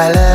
I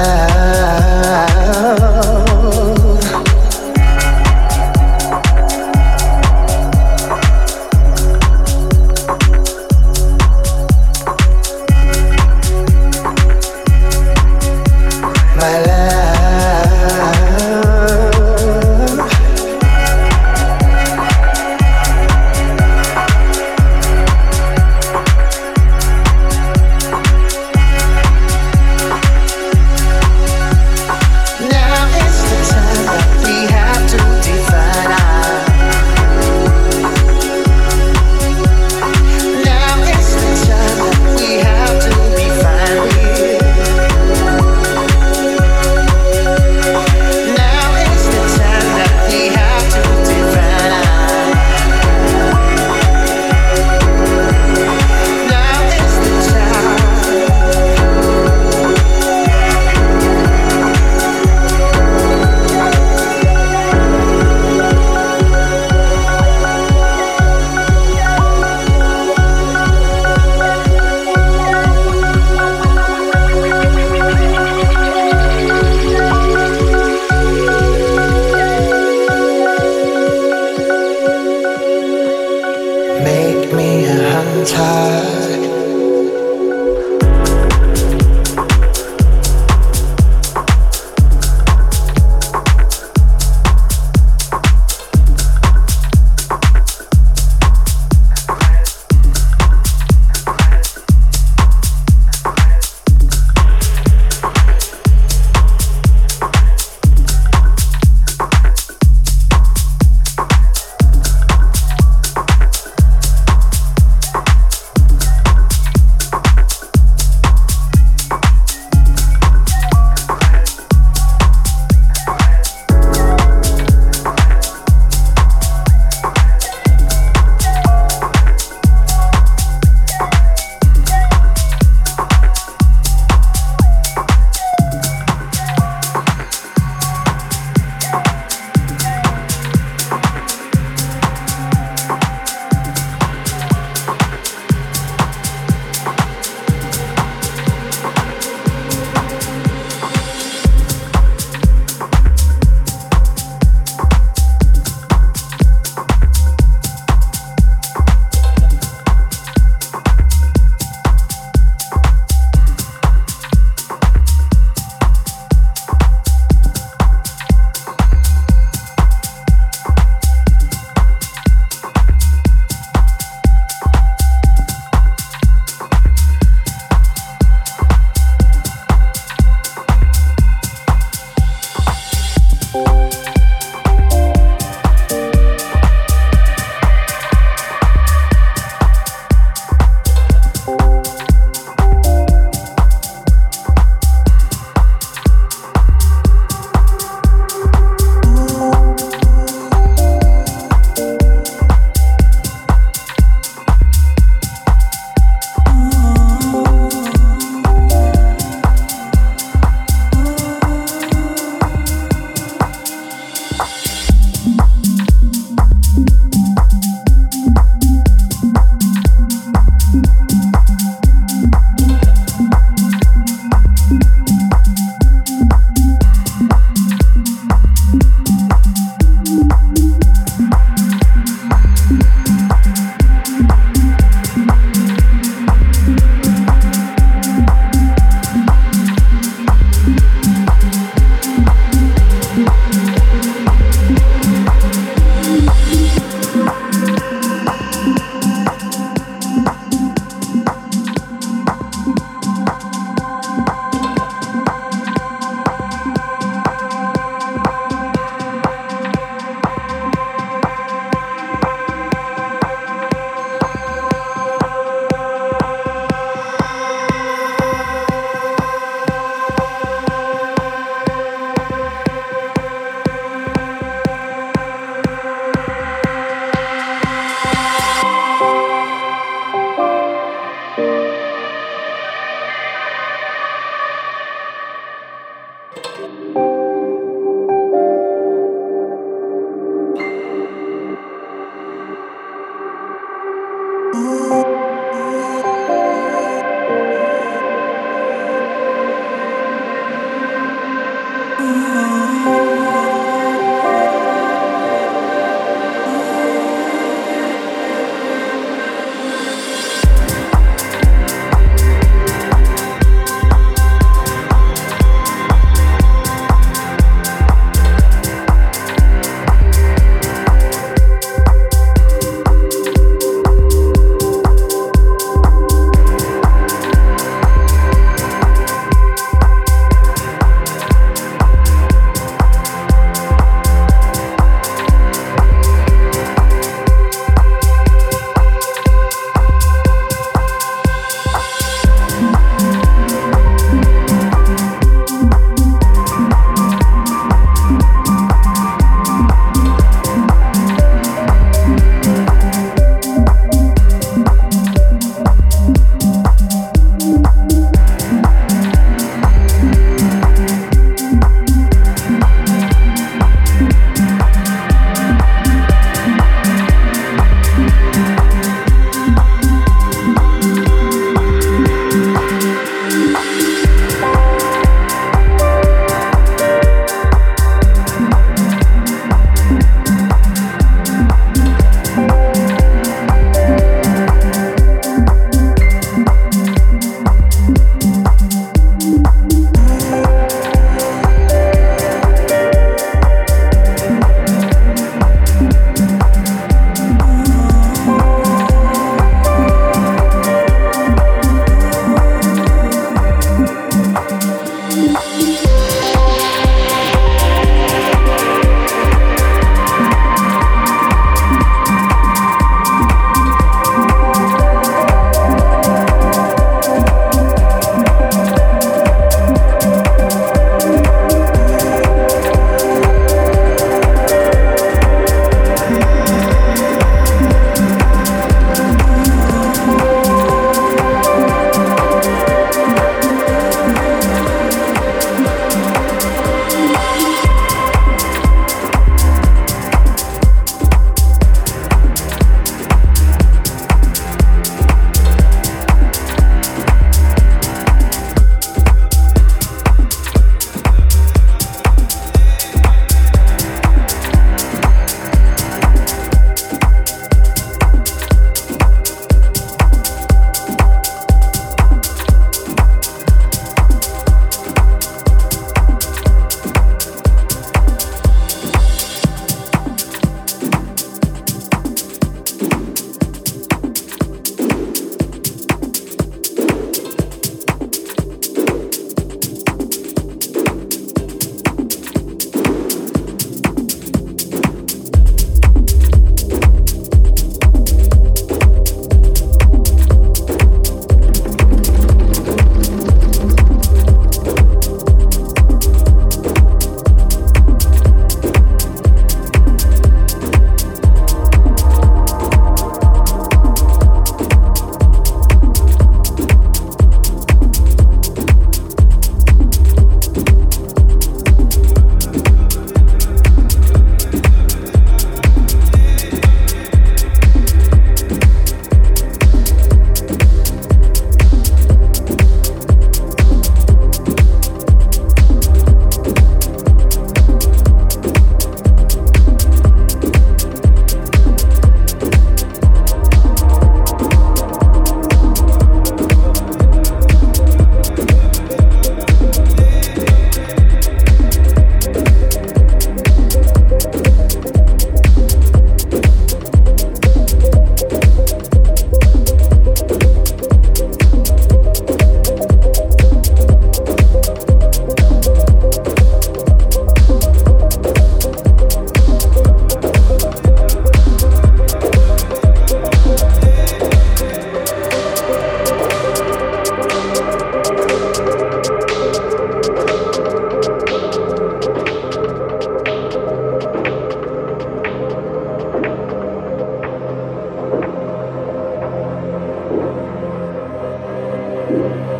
Música